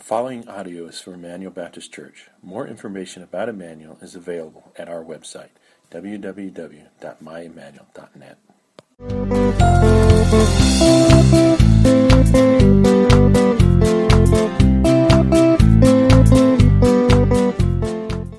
Following audio is from Emmanuel Baptist Church. More information about Emmanuel is available at our website, www.myemmanuel.net.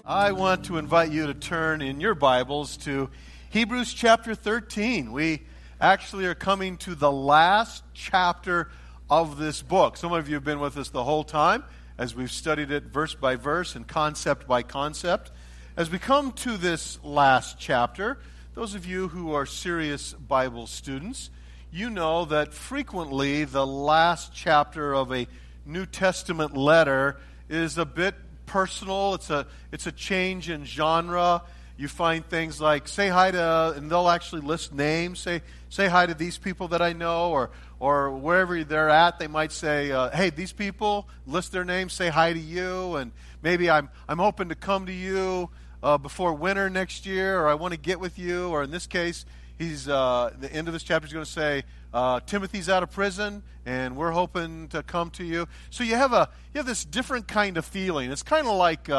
I want to invite you to turn in your Bibles to Hebrews chapter 13. We actually are coming to the last chapter of this book. Some of you have been with us the whole time as we've studied it verse by verse and concept by concept. As we come to this last chapter, those of you who are serious Bible students, you know that frequently the last chapter of a New Testament letter is a bit personal. It's a, it's a change in genre. You find things like say hi to, and they'll actually list names. Say, say hi to these people that I know, or, or wherever they're at, they might say, uh, hey, these people, list their names, say hi to you, and maybe I'm, I'm hoping to come to you uh, before winter next year, or I want to get with you, or in this case, he's uh, the end of this chapter is going to say uh, Timothy's out of prison, and we're hoping to come to you. So you have a you have this different kind of feeling. It's kind of like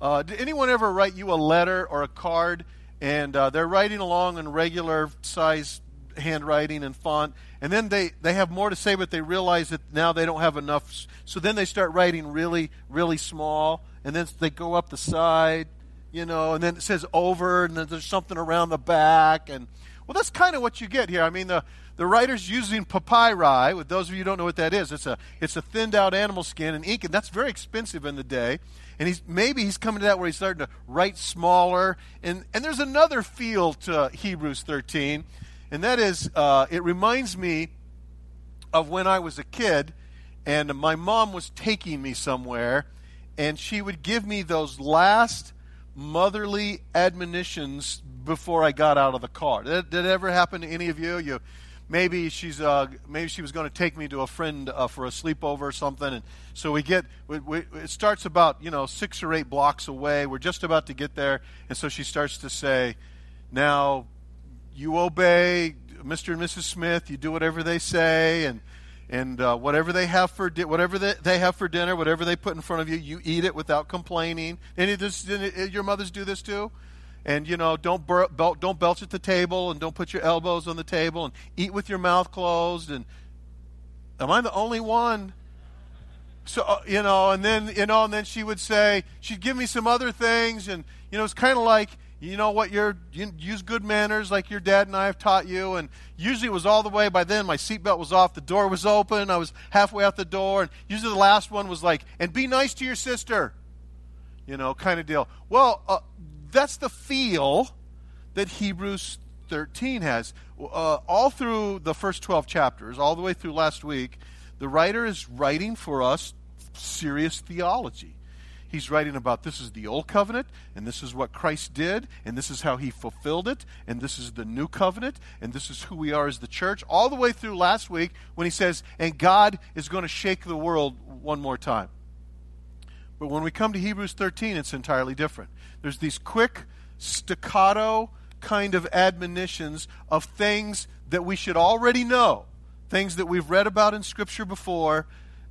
uh, did anyone ever write you a letter or a card, and uh, they're writing along in regular size handwriting and font, and then they, they have more to say, but they realize that now they don't have enough. So then they start writing really, really small, and then they go up the side, you know, and then it says over, and then there's something around the back. And well, that's kind of what you get here. I mean, the, the writer's using papyri. With those of you who don't know what that is, it's a, it's a thinned out animal skin and ink, and that's very expensive in the day. And he's, maybe he's coming to that where he's starting to write smaller. And, and there's another feel to Hebrews 13 and that is uh, it reminds me of when I was a kid and my mom was taking me somewhere and she would give me those last motherly admonitions before I got out of the car. Did, did it ever happen to any of you? You maybe she's uh, maybe she was going to take me to a friend uh, for a sleepover or something, and so we get we, we, it starts about you know six or eight blocks away. We're just about to get there, and so she starts to say, "Now you obey Mr. and Mrs. Smith. You do whatever they say, and and uh, whatever they have for di- whatever they, they have for dinner, whatever they put in front of you, you eat it without complaining. Any of this, your mothers do this too. And you know, don't bur- bel- don't belch at the table, and don't put your elbows on the table, and eat with your mouth closed. And am I the only one? So uh, you know, and then you know, and then she would say she'd give me some other things, and you know, it's kind of like you know what you're you use good manners like your dad and I have taught you and usually it was all the way by then my seatbelt was off the door was open I was halfway out the door and usually the last one was like and be nice to your sister you know kind of deal well uh, that's the feel that Hebrews 13 has uh, all through the first 12 chapters all the way through last week the writer is writing for us serious theology He's writing about this is the old covenant, and this is what Christ did, and this is how he fulfilled it, and this is the new covenant, and this is who we are as the church. All the way through last week when he says, and God is going to shake the world one more time. But when we come to Hebrews 13, it's entirely different. There's these quick, staccato kind of admonitions of things that we should already know, things that we've read about in Scripture before,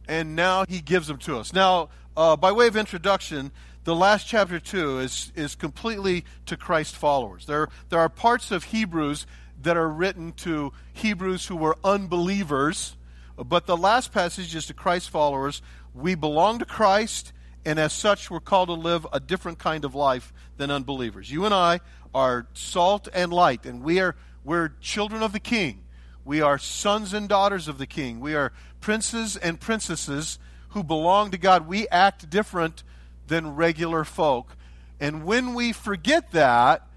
and now he gives them to us. Now, uh, by way of introduction, the last chapter 2 is, is completely to Christ followers. There, there are parts of Hebrews that are written to Hebrews who were unbelievers, but the last passage is to Christ followers. We belong to Christ, and as such, we're called to live a different kind of life than unbelievers. You and I are salt and light, and we are, we're children of the King. We are sons and daughters of the King. We are princes and princesses who belong to God, we act different than regular folk. And when we forget that,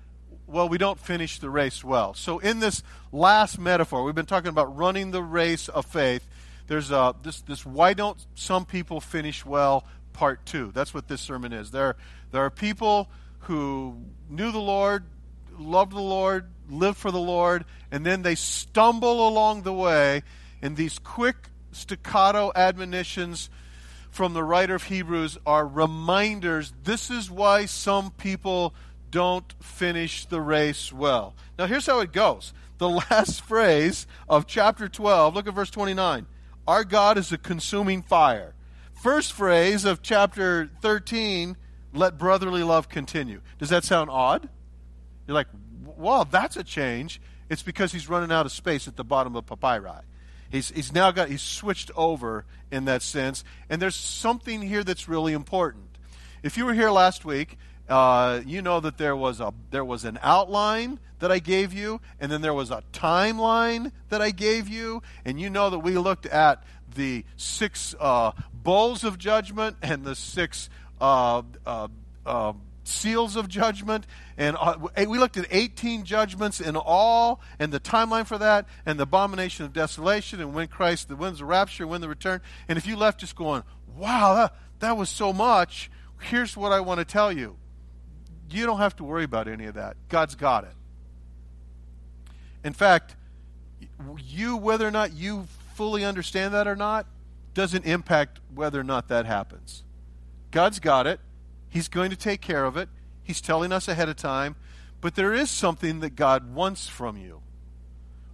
well, we don't finish the race well. So, in this last metaphor, we've been talking about running the race of faith. There's a, this, this why don't some people finish well part two. That's what this sermon is. There, there are people who knew the Lord, loved the Lord, lived for the Lord, and then they stumble along the way in these quick staccato admonitions from the writer of Hebrews are reminders. This is why some people don't finish the race well. Now, here's how it goes. The last phrase of chapter 12, look at verse 29. Our God is a consuming fire. First phrase of chapter 13, let brotherly love continue. Does that sound odd? You're like, wow, that's a change. It's because he's running out of space at the bottom of papyri. He's, he's now got, he's switched over in that sense. And there's something here that's really important. If you were here last week, uh, you know that there was a there was an outline that I gave you, and then there was a timeline that I gave you, and you know that we looked at the six uh, bowls of judgment and the six uh, uh, uh seals of judgment, and uh, we looked at 18 judgments in all, and the timeline for that, and the abomination of desolation, and when Christ, the when's the rapture, when the return. And if you left just going, wow, that, that was so much, here's what I want to tell you. You don't have to worry about any of that. God's got it. In fact, you, whether or not you fully understand that or not, doesn't impact whether or not that happens. God's got it. He's going to take care of it. He's telling us ahead of time. But there is something that God wants from you.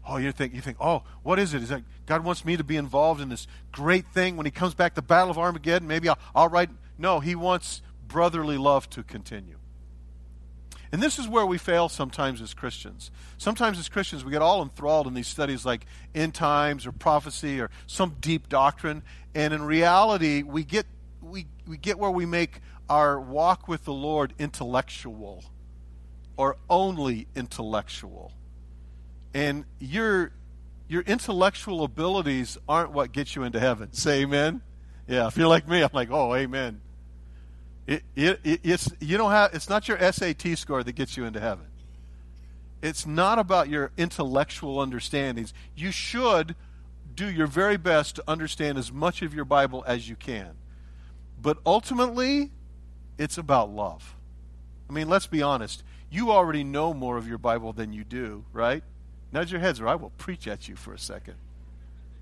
Oh, you think you think, oh, what is it? Is that God wants me to be involved in this great thing when He comes back, the Battle of Armageddon? Maybe I'll, I'll write. No, He wants brotherly love to continue. And this is where we fail sometimes as Christians. Sometimes as Christians, we get all enthralled in these studies like end times or prophecy or some deep doctrine. And in reality, we get, we, we get where we make our walk with the Lord intellectual or only intellectual. And your, your intellectual abilities aren't what gets you into heaven. Say amen. Yeah, if you're like me, I'm like, oh, amen. It, it, it, it's, you don't have, it's not your SAT score that gets you into heaven. It's not about your intellectual understandings. You should do your very best to understand as much of your Bible as you can. But ultimately, it's about love. I mean, let's be honest. You already know more of your Bible than you do, right? Nudge your heads or I will preach at you for a second.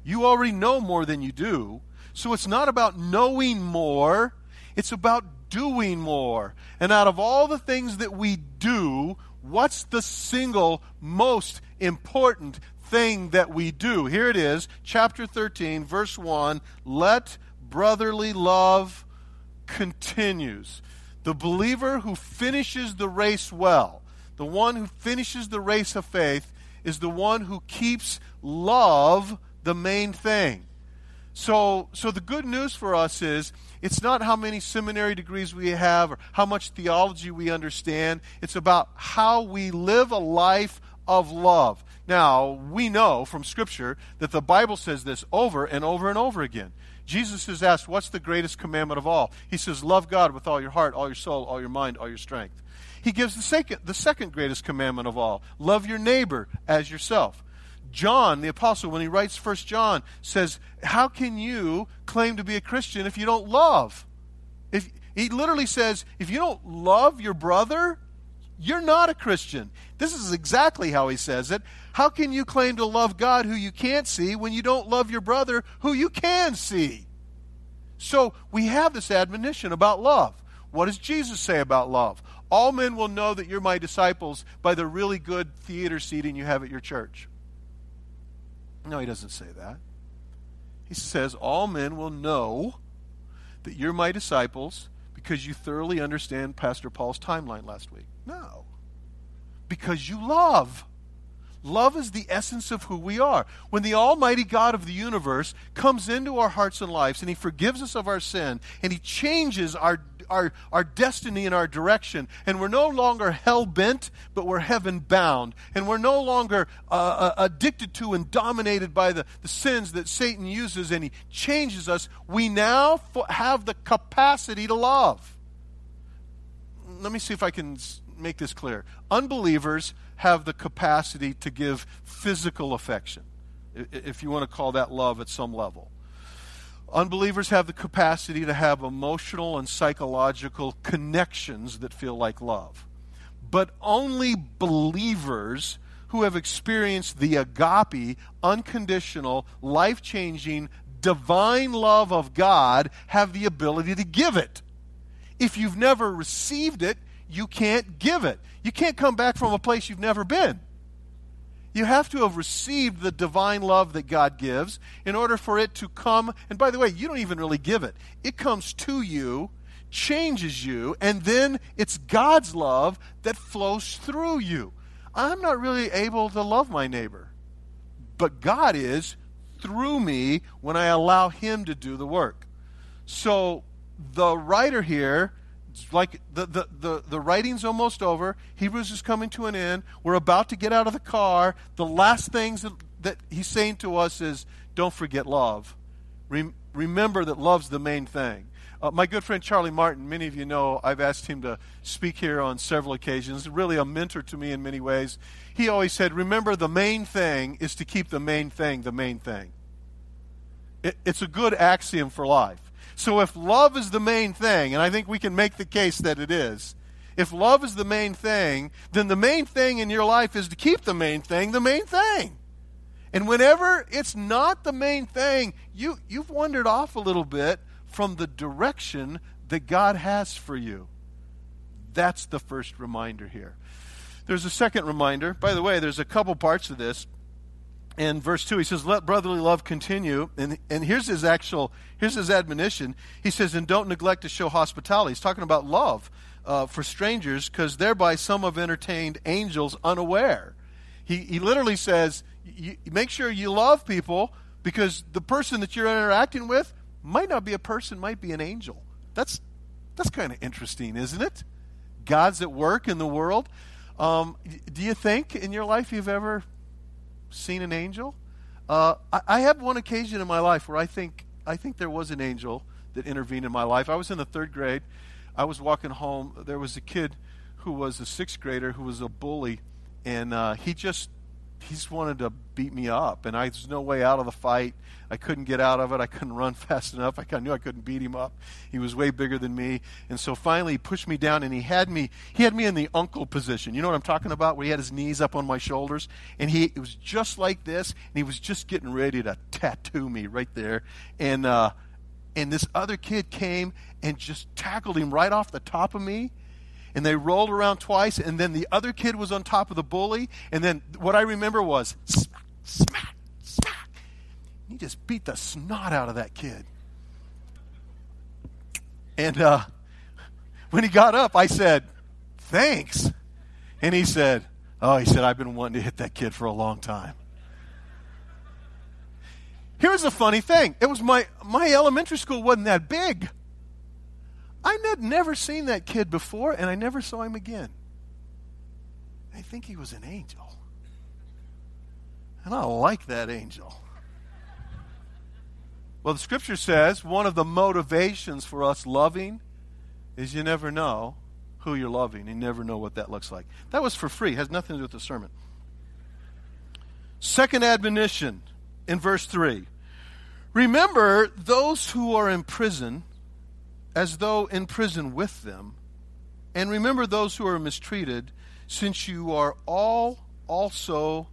You already know more than you do. So it's not about knowing more, it's about doing more. And out of all the things that we do, what's the single most important thing that we do? Here it is, chapter 13, verse 1. Let brotherly love continues. The believer who finishes the race well, the one who finishes the race of faith, is the one who keeps love the main thing. So, so the good news for us is it's not how many seminary degrees we have or how much theology we understand. It's about how we live a life of love. Now, we know from Scripture that the Bible says this over and over and over again. Jesus is asked, What's the greatest commandment of all? He says, Love God with all your heart, all your soul, all your mind, all your strength. He gives the second, the second greatest commandment of all love your neighbor as yourself. John, the apostle, when he writes First John, says, How can you claim to be a Christian if you don't love? If, he literally says, If you don't love your brother, you're not a Christian. This is exactly how he says it. How can you claim to love God who you can't see when you don't love your brother who you can see? So we have this admonition about love. What does Jesus say about love? All men will know that you're my disciples by the really good theater seating you have at your church. No, he doesn't say that. He says, All men will know that you're my disciples because you thoroughly understand Pastor Paul's timeline last week. No. Because you love. Love is the essence of who we are. When the Almighty God of the universe comes into our hearts and lives and He forgives us of our sin and He changes our, our, our destiny and our direction, and we're no longer hell bent, but we're heaven bound, and we're no longer uh, uh, addicted to and dominated by the, the sins that Satan uses, and He changes us, we now have the capacity to love. Let me see if I can make this clear. Unbelievers have the capacity to give physical affection, if you want to call that love at some level. Unbelievers have the capacity to have emotional and psychological connections that feel like love. But only believers who have experienced the agape, unconditional, life changing, divine love of God have the ability to give it. If you've never received it, you can't give it. You can't come back from a place you've never been. You have to have received the divine love that God gives in order for it to come. And by the way, you don't even really give it, it comes to you, changes you, and then it's God's love that flows through you. I'm not really able to love my neighbor, but God is through me when I allow Him to do the work. So the writer here like the, the, the, the writing's almost over. Hebrews is coming to an end. We're about to get out of the car. The last things that, he's saying to us is don't forget love. Rem- remember that love's the main thing. Uh, my good friend Charlie Martin, many of you know, I've asked him to speak here on several occasions. Really a mentor to me in many ways. He always said, Remember, the main thing is to keep the main thing the main thing. It, it's a good axiom for life. So if love is the main thing, and I think we can make the case that it is, if love is the main thing, then the main thing in your life is to keep the main thing the main thing. And whenever it's not the main thing, you, you've wandered off a little bit from the direction that God has for you. That's the first reminder here. There's a second reminder. By the way, there's a couple parts of this in verse 2 he says let brotherly love continue. And, and here's his actual here's his admonition. He says and don't neglect to show hospitality. He's talking about love uh, for strangers because thereby some have entertained angels unaware. He, he literally says make sure you love people because the person that you're interacting with might not be a person might be an angel. That's that's kind of interesting isn't it? God's at work in the world. Um, do you think in your life you've ever seen an angel? Uh, I, I have one occasion in my life where I think I think there was an angel that intervened in my life. I was in the third grade. I was walking home. There was a kid who was a sixth grader who was a bully, and uh, he just he just wanted to beat me up, and I, there's no way out of the fight. I couldn't get out of it. I couldn't run fast enough. I knew I couldn't beat him up. He was way bigger than me, and so finally he pushed me down, and he had me. He had me in the uncle position. You know what I'm talking about? Where he had his knees up on my shoulders, and he it was just like this, and he was just getting ready to tattoo me right there, and uh, and this other kid came and just tackled him right off the top of me and they rolled around twice, and then the other kid was on top of the bully, and then what I remember was smack, smack, smack. He just beat the snot out of that kid. And uh, when he got up, I said, Thanks. And he said, Oh, he said, I've been wanting to hit that kid for a long time. Here's the funny thing. It was my my elementary school wasn't that big. I had never seen that kid before, and I never saw him again. I think he was an angel. And I like that angel. Well, the scripture says one of the motivations for us loving is you never know who you're loving. You never know what that looks like. That was for free, it has nothing to do with the sermon. Second admonition in verse 3 Remember those who are in prison as though in prison with them. And remember those who are mistreated, since you are all also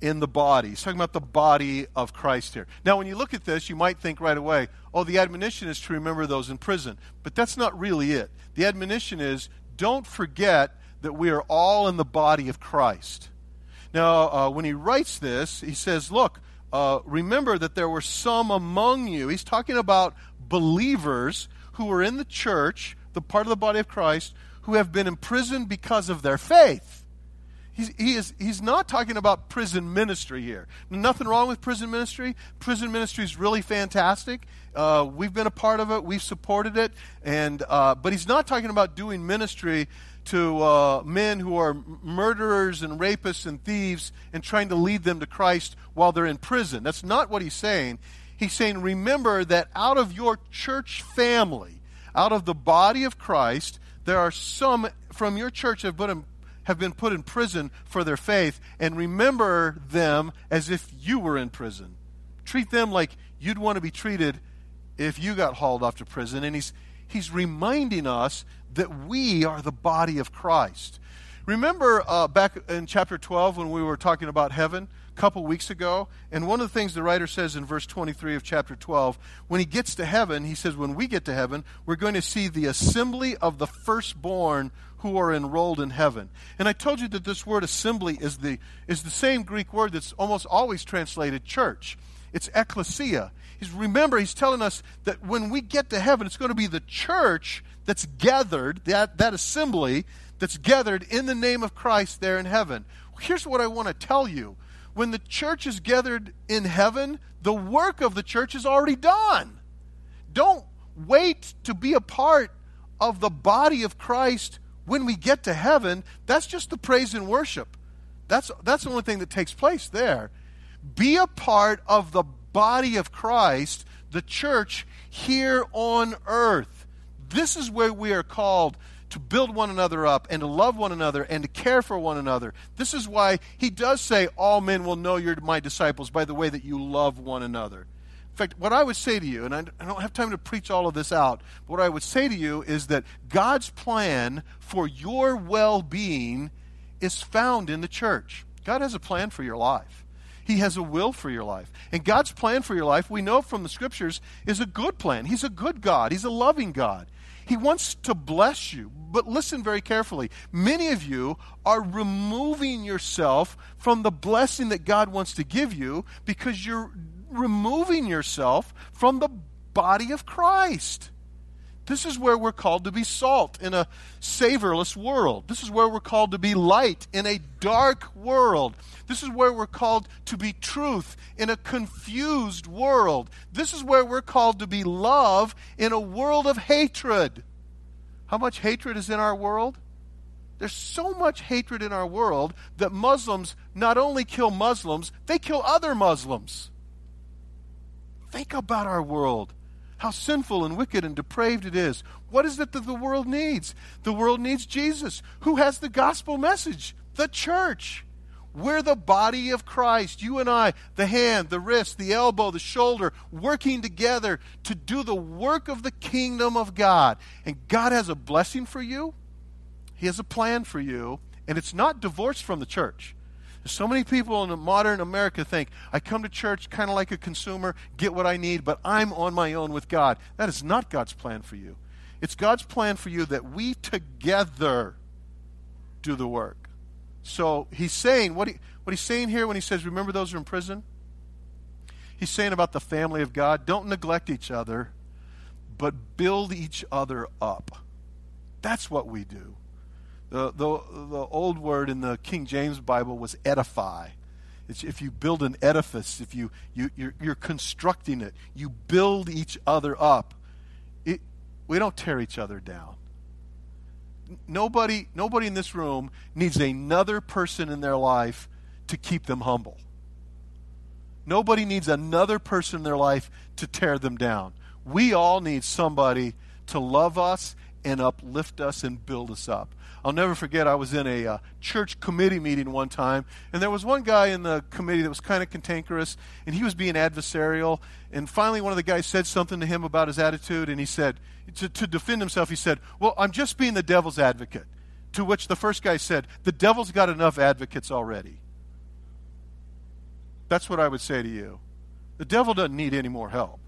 in the body. He's talking about the body of Christ here. Now, when you look at this, you might think right away, oh, the admonition is to remember those in prison. But that's not really it. The admonition is don't forget that we are all in the body of Christ. Now, uh, when he writes this, he says, look, uh, remember that there were some among you. He's talking about believers who are in the church, the part of the body of Christ, who have been imprisoned because of their faith. He's, he is, he's not talking about prison ministry here. Nothing wrong with prison ministry. Prison ministry is really fantastic. Uh, we've been a part of it. We've supported it. And, uh, but he's not talking about doing ministry to uh, men who are murderers and rapists and thieves and trying to lead them to Christ while they're in prison. That's not what he's saying. He's saying, remember that out of your church family, out of the body of Christ, there are some from your church have been, have been put in prison for their faith, and remember them as if you were in prison. Treat them like you'd want to be treated if you got hauled off to prison. And he's, he's reminding us that we are the body of Christ. Remember uh, back in chapter 12 when we were talking about heaven couple weeks ago? And one of the things the writer says in verse 23 of chapter 12, when he gets to heaven, he says, When we get to heaven, we're going to see the assembly of the firstborn who are enrolled in heaven. And I told you that this word assembly is the, is the same Greek word that's almost always translated church. It's ecclesia. He's, remember, he's telling us that when we get to heaven, it's going to be the church that's gathered, that, that assembly that's gathered in the name of Christ there in heaven. Here's what I want to tell you. When the church is gathered in heaven, the work of the church is already done. Don't wait to be a part of the body of Christ when we get to heaven. That's just the praise and worship. That's, that's the only thing that takes place there. Be a part of the body of Christ, the church here on earth. This is where we are called to build one another up and to love one another and to care for one another. This is why he does say, All men will know you're my disciples by the way that you love one another. In fact, what I would say to you, and I don't have time to preach all of this out, but what I would say to you is that God's plan for your well being is found in the church. God has a plan for your life. He has a will for your life. And God's plan for your life, we know from the scriptures, is a good plan. He's a good God, He's a loving God. He wants to bless you. But listen very carefully. Many of you are removing yourself from the blessing that God wants to give you because you're removing yourself from the body of Christ. This is where we're called to be salt in a savorless world. This is where we're called to be light in a dark world. This is where we're called to be truth in a confused world. This is where we're called to be love in a world of hatred. How much hatred is in our world? There's so much hatred in our world that Muslims not only kill Muslims, they kill other Muslims. Think about our world how sinful and wicked and depraved it is. What is it that the world needs? The world needs Jesus. Who has the gospel message? The church. We're the body of Christ. You and I, the hand, the wrist, the elbow, the shoulder, working together to do the work of the kingdom of God. And God has a blessing for you, He has a plan for you, and it's not divorced from the church. So many people in modern America think, I come to church kind of like a consumer, get what I need, but I'm on my own with God. That is not God's plan for you. It's God's plan for you that we together do the work. So he's saying, what, he, what he's saying here when he says, remember those who are in prison? He's saying about the family of God, don't neglect each other, but build each other up. That's what we do. The, the, the old word in the King James Bible was edify. It's if you build an edifice, if you, you, you're, you're constructing it, you build each other up. It, we don't tear each other down. Nobody, nobody in this room needs another person in their life to keep them humble. Nobody needs another person in their life to tear them down. We all need somebody to love us and uplift us and build us up. I'll never forget, I was in a uh, church committee meeting one time, and there was one guy in the committee that was kind of cantankerous, and he was being adversarial. And finally, one of the guys said something to him about his attitude, and he said, to, to defend himself, he said, Well, I'm just being the devil's advocate. To which the first guy said, The devil's got enough advocates already. That's what I would say to you. The devil doesn't need any more help.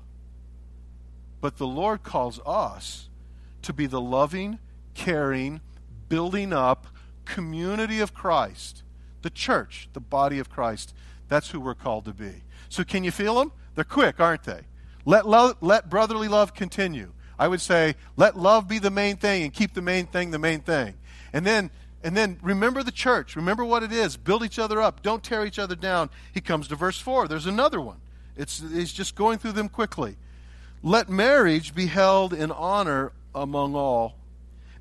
But the Lord calls us to be the loving, caring, building up community of Christ, the church, the body of Christ. That's who we're called to be. So, can you feel them? They're quick, aren't they? Let, love, let brotherly love continue. I would say, let love be the main thing and keep the main thing the main thing. And then, and then remember the church. Remember what it is. Build each other up. Don't tear each other down. He comes to verse 4. There's another one. It's, he's just going through them quickly. Let marriage be held in honor among all,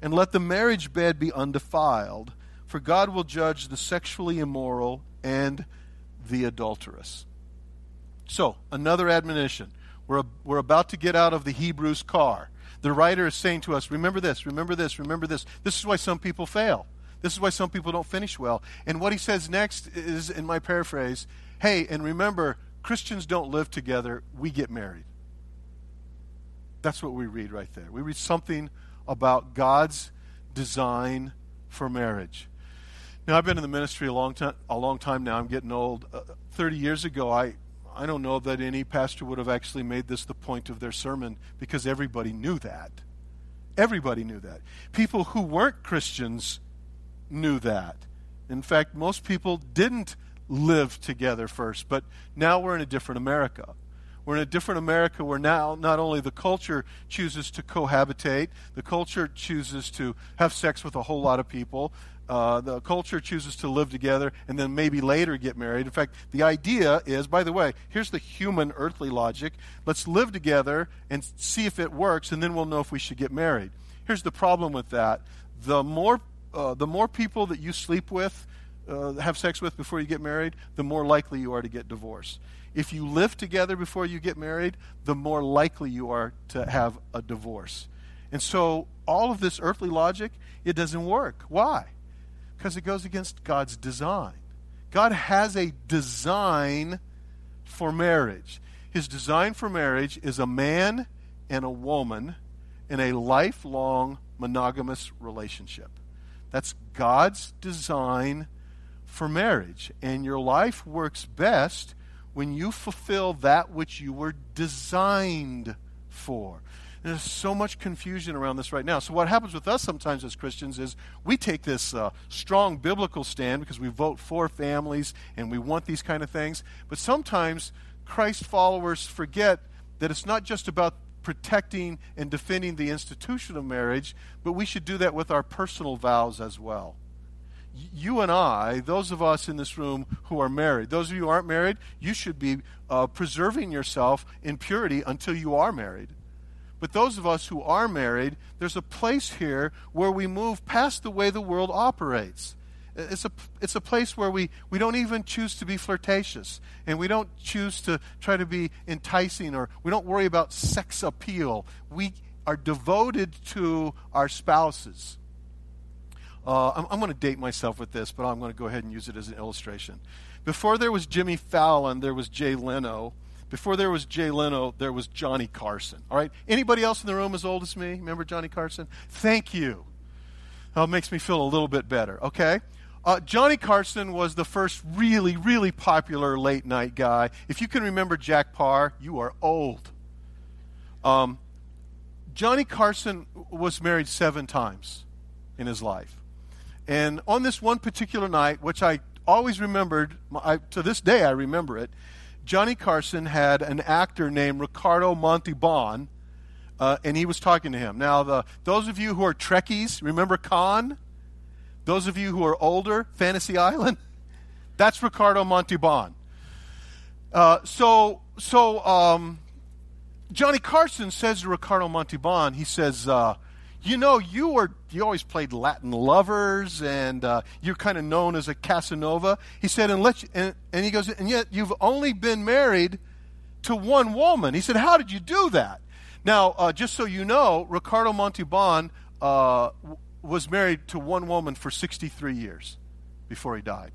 and let the marriage bed be undefiled, for God will judge the sexually immoral and the adulterous. So, another admonition. We're, we're about to get out of the Hebrews car. The writer is saying to us, remember this, remember this, remember this. This is why some people fail. This is why some people don't finish well. And what he says next is, in my paraphrase, hey, and remember, Christians don't live together, we get married. That's what we read right there. We read something about God's design for marriage. Now, I've been in the ministry a long time, a long time now. I'm getting old. Uh, 30 years ago, I, I don't know that any pastor would have actually made this the point of their sermon because everybody knew that. Everybody knew that. People who weren't Christians knew that. In fact, most people didn't live together first, but now we're in a different America. We're in a different America where now not only the culture chooses to cohabitate, the culture chooses to have sex with a whole lot of people, uh, the culture chooses to live together and then maybe later get married. In fact, the idea is, by the way, here's the human earthly logic let's live together and see if it works, and then we'll know if we should get married. Here's the problem with that the more, uh, the more people that you sleep with, uh, have sex with before you get married, the more likely you are to get divorced. If you live together before you get married, the more likely you are to have a divorce. And so, all of this earthly logic, it doesn't work. Why? Because it goes against God's design. God has a design for marriage. His design for marriage is a man and a woman in a lifelong monogamous relationship. That's God's design for marriage. And your life works best when you fulfill that which you were designed for. There's so much confusion around this right now. So, what happens with us sometimes as Christians is we take this uh, strong biblical stand because we vote for families and we want these kind of things. But sometimes Christ followers forget that it's not just about protecting and defending the institution of marriage, but we should do that with our personal vows as well you and I, those of us in this room who are married, those of you who aren't married, you should be uh, preserving yourself in purity until you are married. But those of us who are married, there's a place here where we move past the way the world operates. It's a, it's a place where we, we don't even choose to be flirtatious and we don't choose to try to be enticing or we don't worry about sex appeal. We are devoted to our spouses. Uh, I'm, I'm going to date myself with this, but I'm going to go ahead and use it as an illustration. Before there was Jimmy Fallon, there was Jay Leno. Before there was Jay Leno, there was Johnny Carson. All right? Anybody else in the room as old as me? Remember Johnny Carson? Thank you. That makes me feel a little bit better. Okay? Uh, Johnny Carson was the first really, really popular late night guy. If you can remember Jack Paar, you are old. Um, Johnny Carson was married seven times in his life. And on this one particular night, which I always remembered, I, to this day I remember it, Johnny Carson had an actor named Ricardo Montalban, uh, and he was talking to him. Now, the, those of you who are Trekkies, remember Khan? Those of you who are older, Fantasy Island? That's Ricardo Montalban. Uh, so, so um, Johnny Carson says to Ricardo Montalban, he says, uh, you know, you were you always played Latin lovers, and uh, you're kind of known as a Casanova. He said, and, let you, and, and he goes, and yet you've only been married to one woman. He said, how did you do that? Now, uh, just so you know, Ricardo Montalban uh, was married to one woman for 63 years before he died.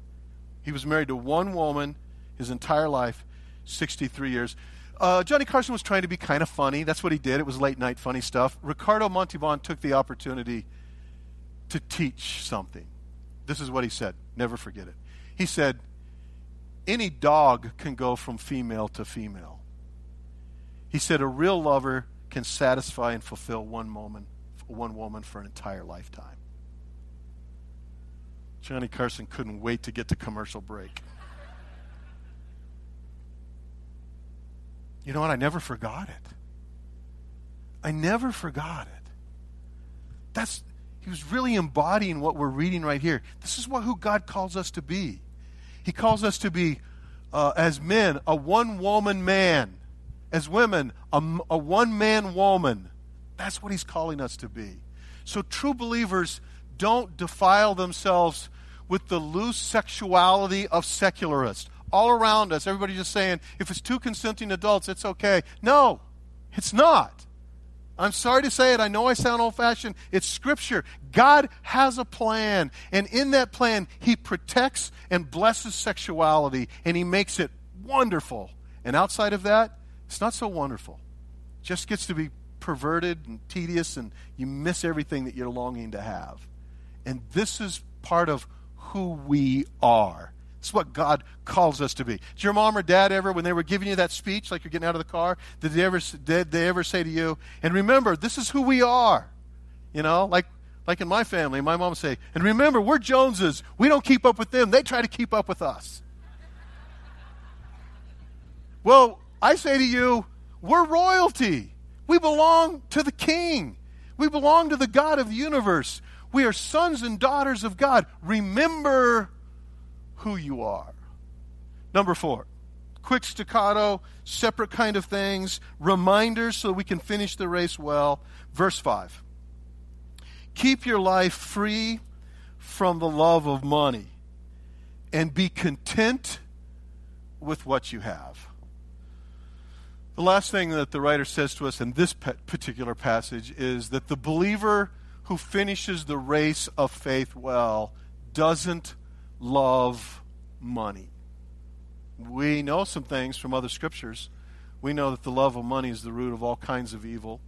He was married to one woman his entire life, 63 years. Uh, Johnny Carson was trying to be kind of funny. That's what he did. It was late night funny stuff. Ricardo Montalban took the opportunity to teach something. This is what he said. Never forget it. He said, Any dog can go from female to female. He said, A real lover can satisfy and fulfill one moment, one woman for an entire lifetime. Johnny Carson couldn't wait to get to commercial break. You know what? I never forgot it. I never forgot it. That's he was really embodying what we're reading right here. This is what who God calls us to be. He calls us to be, uh, as men, a one woman man. As women, a, a one man woman. That's what He's calling us to be. So true believers don't defile themselves with the loose sexuality of secularists all around us. Everybody just saying, if it's two consenting adults, it's okay. No, it's not. I'm sorry to say it. I know I sound old fashioned. It's Scripture. God has a plan. And in that plan, He protects and blesses sexuality, and He makes it wonderful. And outside of that, it's not so wonderful. It just gets to be perverted and tedious, and you miss everything that you're longing to have. And this is part of who we are. It's what God calls us to be. Did your mom or dad ever, when they were giving you that speech, like you're getting out of the car, did they ever did they ever say to you, "And remember, this is who we are"? You know, like like in my family, my mom would say, "And remember, we're Joneses. We don't keep up with them. They try to keep up with us." well, I say to you, we're royalty. We belong to the King. We belong to the God of the universe. We are sons and daughters of God. Remember who you are. Number four, quick staccato, separate kind of things, reminders so we can finish the race well. Verse 5 Keep your life free from the love of money and be content with what you have. The last thing that the writer says to us in this particular passage is that the believer who finishes the race of faith well doesn't love money. We know some things from other scriptures. We know that the love of money is the root of all kinds of evil.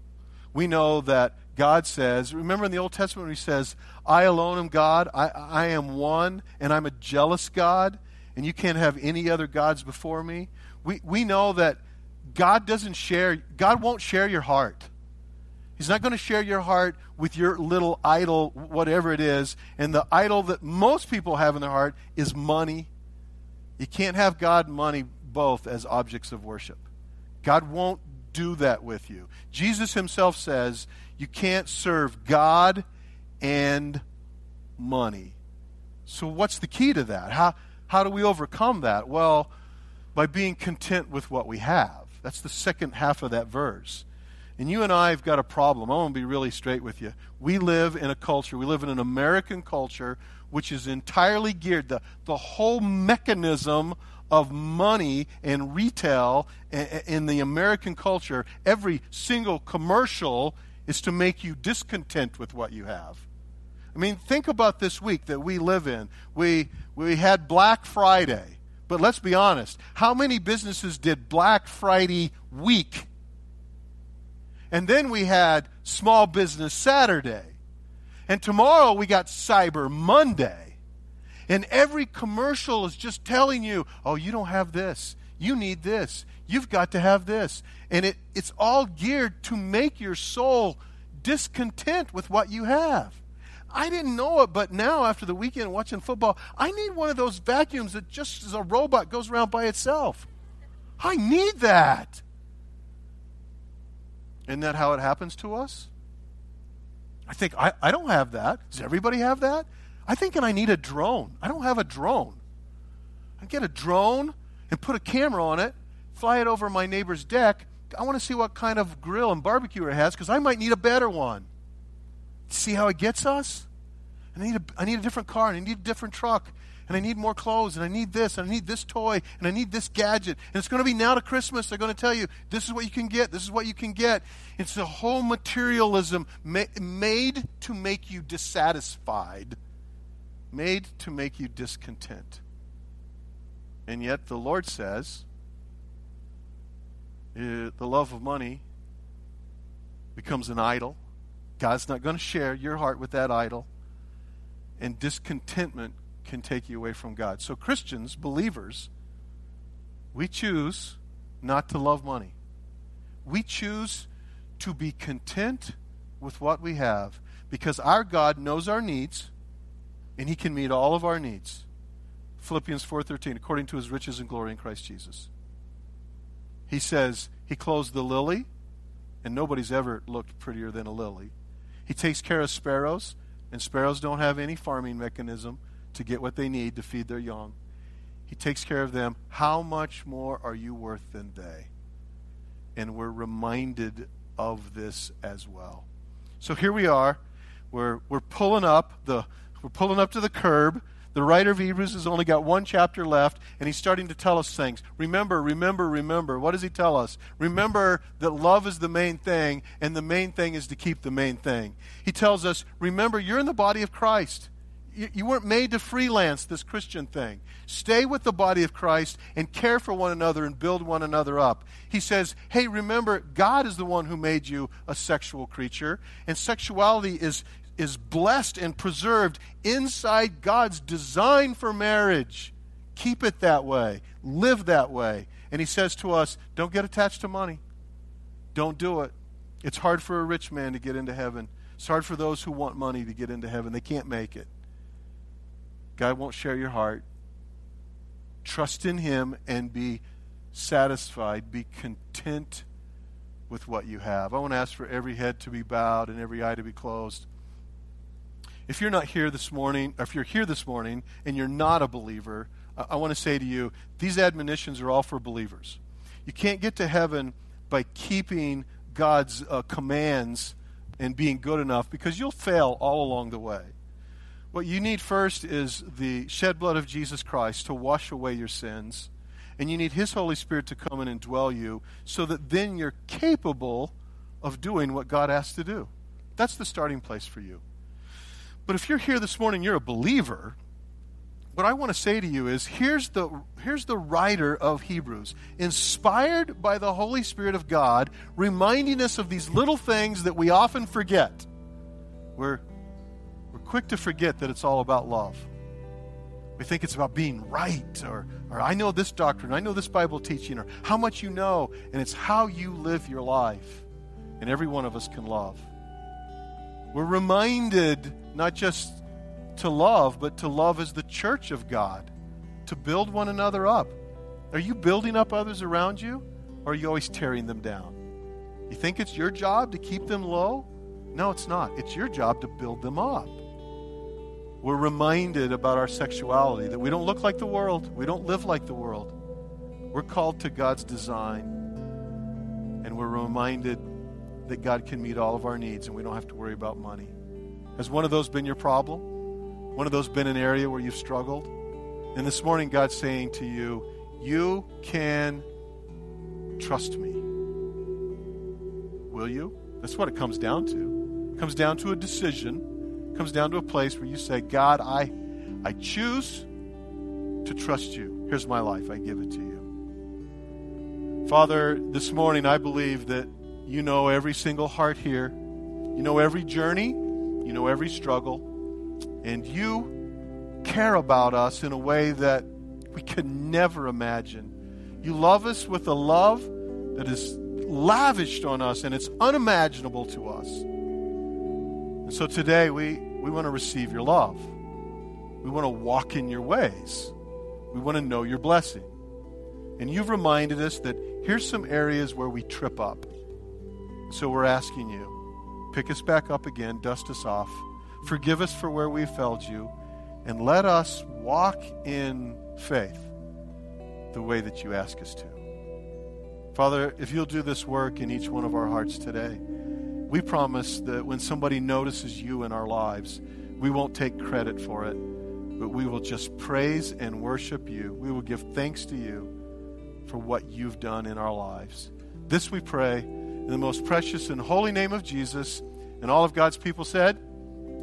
We know that God says, remember in the Old Testament he says, I alone am God, I, I am one, and I'm a jealous God, and you can't have any other gods before me. We, we know that God doesn't share, God won't share your heart. He's not going to share your heart with your little idol, whatever it is. And the idol that most people have in their heart is money. You can't have God and money both as objects of worship. God won't do that with you. Jesus himself says you can't serve God and money. So, what's the key to that? How, how do we overcome that? Well, by being content with what we have. That's the second half of that verse. And you and I have got a problem. I want to be really straight with you. We live in a culture, we live in an American culture which is entirely geared, the, the whole mechanism of money and retail in the American culture, every single commercial is to make you discontent with what you have. I mean, think about this week that we live in. We, we had Black Friday. But let's be honest. How many businesses did Black Friday week? And then we had Small Business Saturday. And tomorrow we got Cyber Monday. And every commercial is just telling you, oh, you don't have this. You need this. You've got to have this. And it, it's all geared to make your soul discontent with what you have. I didn't know it, but now after the weekend watching football, I need one of those vacuums that just as a robot goes around by itself. I need that. Isn't that how it happens to us? I think I, I don't have that. Does everybody have that? I think and I need a drone. I don't have a drone. I get a drone and put a camera on it, fly it over my neighbor's deck. I want to see what kind of grill and barbecue it has because I might need a better one. See how it gets us? I need, a, I need a different car, and I need a different truck, and I need more clothes, and I need this, and I need this toy, and I need this gadget. And it's going to be now to Christmas. They're going to tell you, this is what you can get, this is what you can get. It's a whole materialism ma- made to make you dissatisfied, made to make you discontent. And yet the Lord says, uh, the love of money becomes an idol God's not going to share your heart with that idol. And discontentment can take you away from God. So, Christians, believers, we choose not to love money. We choose to be content with what we have because our God knows our needs and he can meet all of our needs. Philippians 4:13 according to his riches and glory in Christ Jesus. He says he clothes the lily and nobody's ever looked prettier than a lily. He takes care of sparrows, and sparrows don't have any farming mechanism to get what they need to feed their young. He takes care of them. How much more are you worth than they? And we're reminded of this as well. So here we are. We're, we're pulling up the we're pulling up to the curb the writer of Hebrews has only got one chapter left, and he's starting to tell us things. Remember, remember, remember. What does he tell us? Remember that love is the main thing, and the main thing is to keep the main thing. He tells us, remember, you're in the body of Christ. You, weren't made to freelance this Christian thing. Stay with the body of Christ and care for one another and build one another up. He says, hey, remember, God is the one who made you a sexual creature, and sexuality is is blessed and preserved inside God's design for marriage. Keep it that way. Live that way. And he says to us, don't get attached to money. Don't do it. It's hard for a rich man to get into heaven. It's hard for those who want money to get into heaven. They can't make it. God won't share your heart. Trust in him and be satisfied. Be content with what you have. I want to ask for every head to be bowed and every eye to be closed. If you're not here this morning, or if you're here this morning and you're not a believer, I, want to say to you, these admonitions are all for believers. You can't get to heaven by keeping God's uh, commands and being good enough because you'll fail all along the way. What you need first is the shed blood of Jesus Christ to wash away your sins. And you need His Holy Spirit to come in and dwell you so that then you're capable of doing what God asks to do. That's the starting place for you. But if you're here this morning, you're a believer, what I want to say to you is here's the, here's the writer of Hebrews, inspired by the Holy Spirit of God, reminding us of these little things that we often forget. We're, we're quick to forget that it's all about love. We think it's about being right, or, or I know this doctrine, I know this Bible teaching, or how much you know, and it's how you live your life. And every one of us can love. We're reminded not just to love, but to love as the church of God, to build one another up. Are you building up others around you, or are you always tearing them down? You think it's your job to keep them low? No, it's not. It's your job to build them up. We're reminded about our sexuality that we don't look like the world, we don't live like the world. We're called to God's design, and we're reminded that God can meet all of our needs and we don't have to worry about money. Has one of those been your problem? One of those been an area where you've struggled? And this morning, God's saying to you, You can trust me. Will you? That's what it comes down to. It comes down to a decision. Comes down to a place where you say, God, I, I choose to trust you. Here's my life. I give it to you. Father, this morning I believe that you know every single heart here. You know every journey. You know every struggle. And you care about us in a way that we could never imagine. You love us with a love that is lavished on us and it's unimaginable to us. And so today we, we want to receive your love. We want to walk in your ways. We want to know your blessing. And you've reminded us that here's some areas where we trip up. So we're asking you, pick us back up again, dust us off, forgive us for where we failed you, and let us walk in faith the way that you ask us to. Father, if you'll do this work in each one of our hearts today, we promise that when somebody notices you in our lives, we won't take credit for it, but we will just praise and worship you. We will give thanks to you for what you've done in our lives. This we pray in the most precious and holy name of Jesus. And all of God's people said,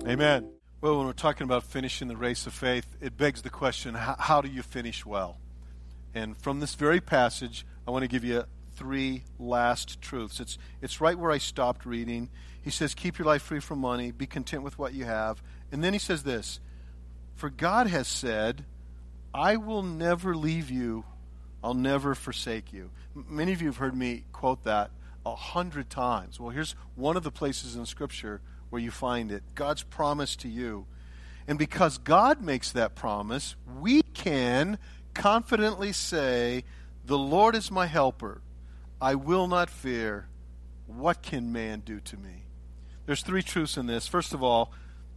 Amen. Well, when we're talking about finishing the race of faith, it begs the question how, do you finish well? And from this very passage, I want to give you three last truths. It's, it's right where I stopped reading. He says, Keep your life free from money, be content with what you have. And then he says this For God has said, I will never leave you, I'll never forsake you. Many of you have heard me quote that a hundred times. Well, here's one of the places in Scripture where you find it God's promise to you. And because God makes that promise, we can confidently say, The Lord is my helper. I will not fear. What can man do to me? There's three truths in this. First of all,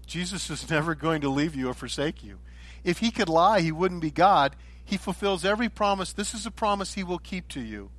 Jesus is never going to leave you or forsake you. If he could lie, he wouldn't be God. He fulfills every promise. This is a promise he will keep to you.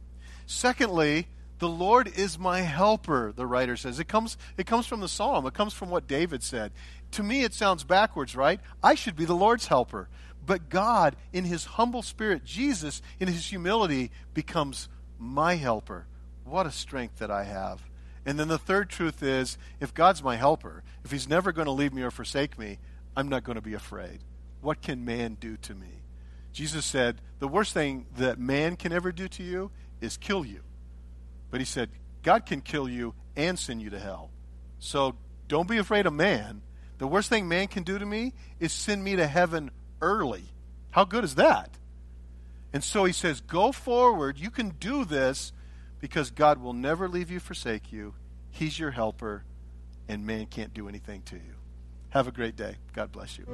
Secondly, the Lord is my helper, the writer says. It comes, it comes from the psalm, it comes from what David said. To me, it sounds backwards, right? I should be the Lord's helper. But God, in his humble spirit, Jesus, in his humility, becomes my helper. What a strength that I have. And then the third truth is if God's my helper, if he's never going to leave me or forsake me, I'm not going to be afraid. What can man do to me? Jesus said, the worst thing that man can ever do to you is kill you. But he said, God can kill you and send you to hell. So don't be afraid of man. The worst thing man can do to me is send me to heaven early. How good is that? And so he says, Go forward. You can do this because God will never leave you, forsake you. He's your helper, and man can't do anything to you. Have a great day. God bless you.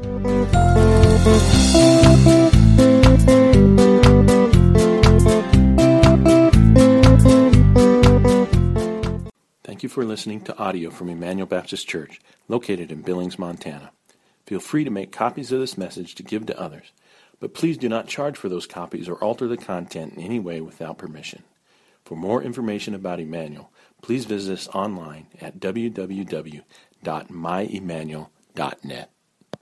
Thank you for listening to audio from Emmanuel Baptist Church, located in Billings, Montana. Feel free to make copies of this message to give to others, but please do not charge for those copies or alter the content in any way without permission. For more information about Emmanuel, please visit us online at www.myemmanuel.net.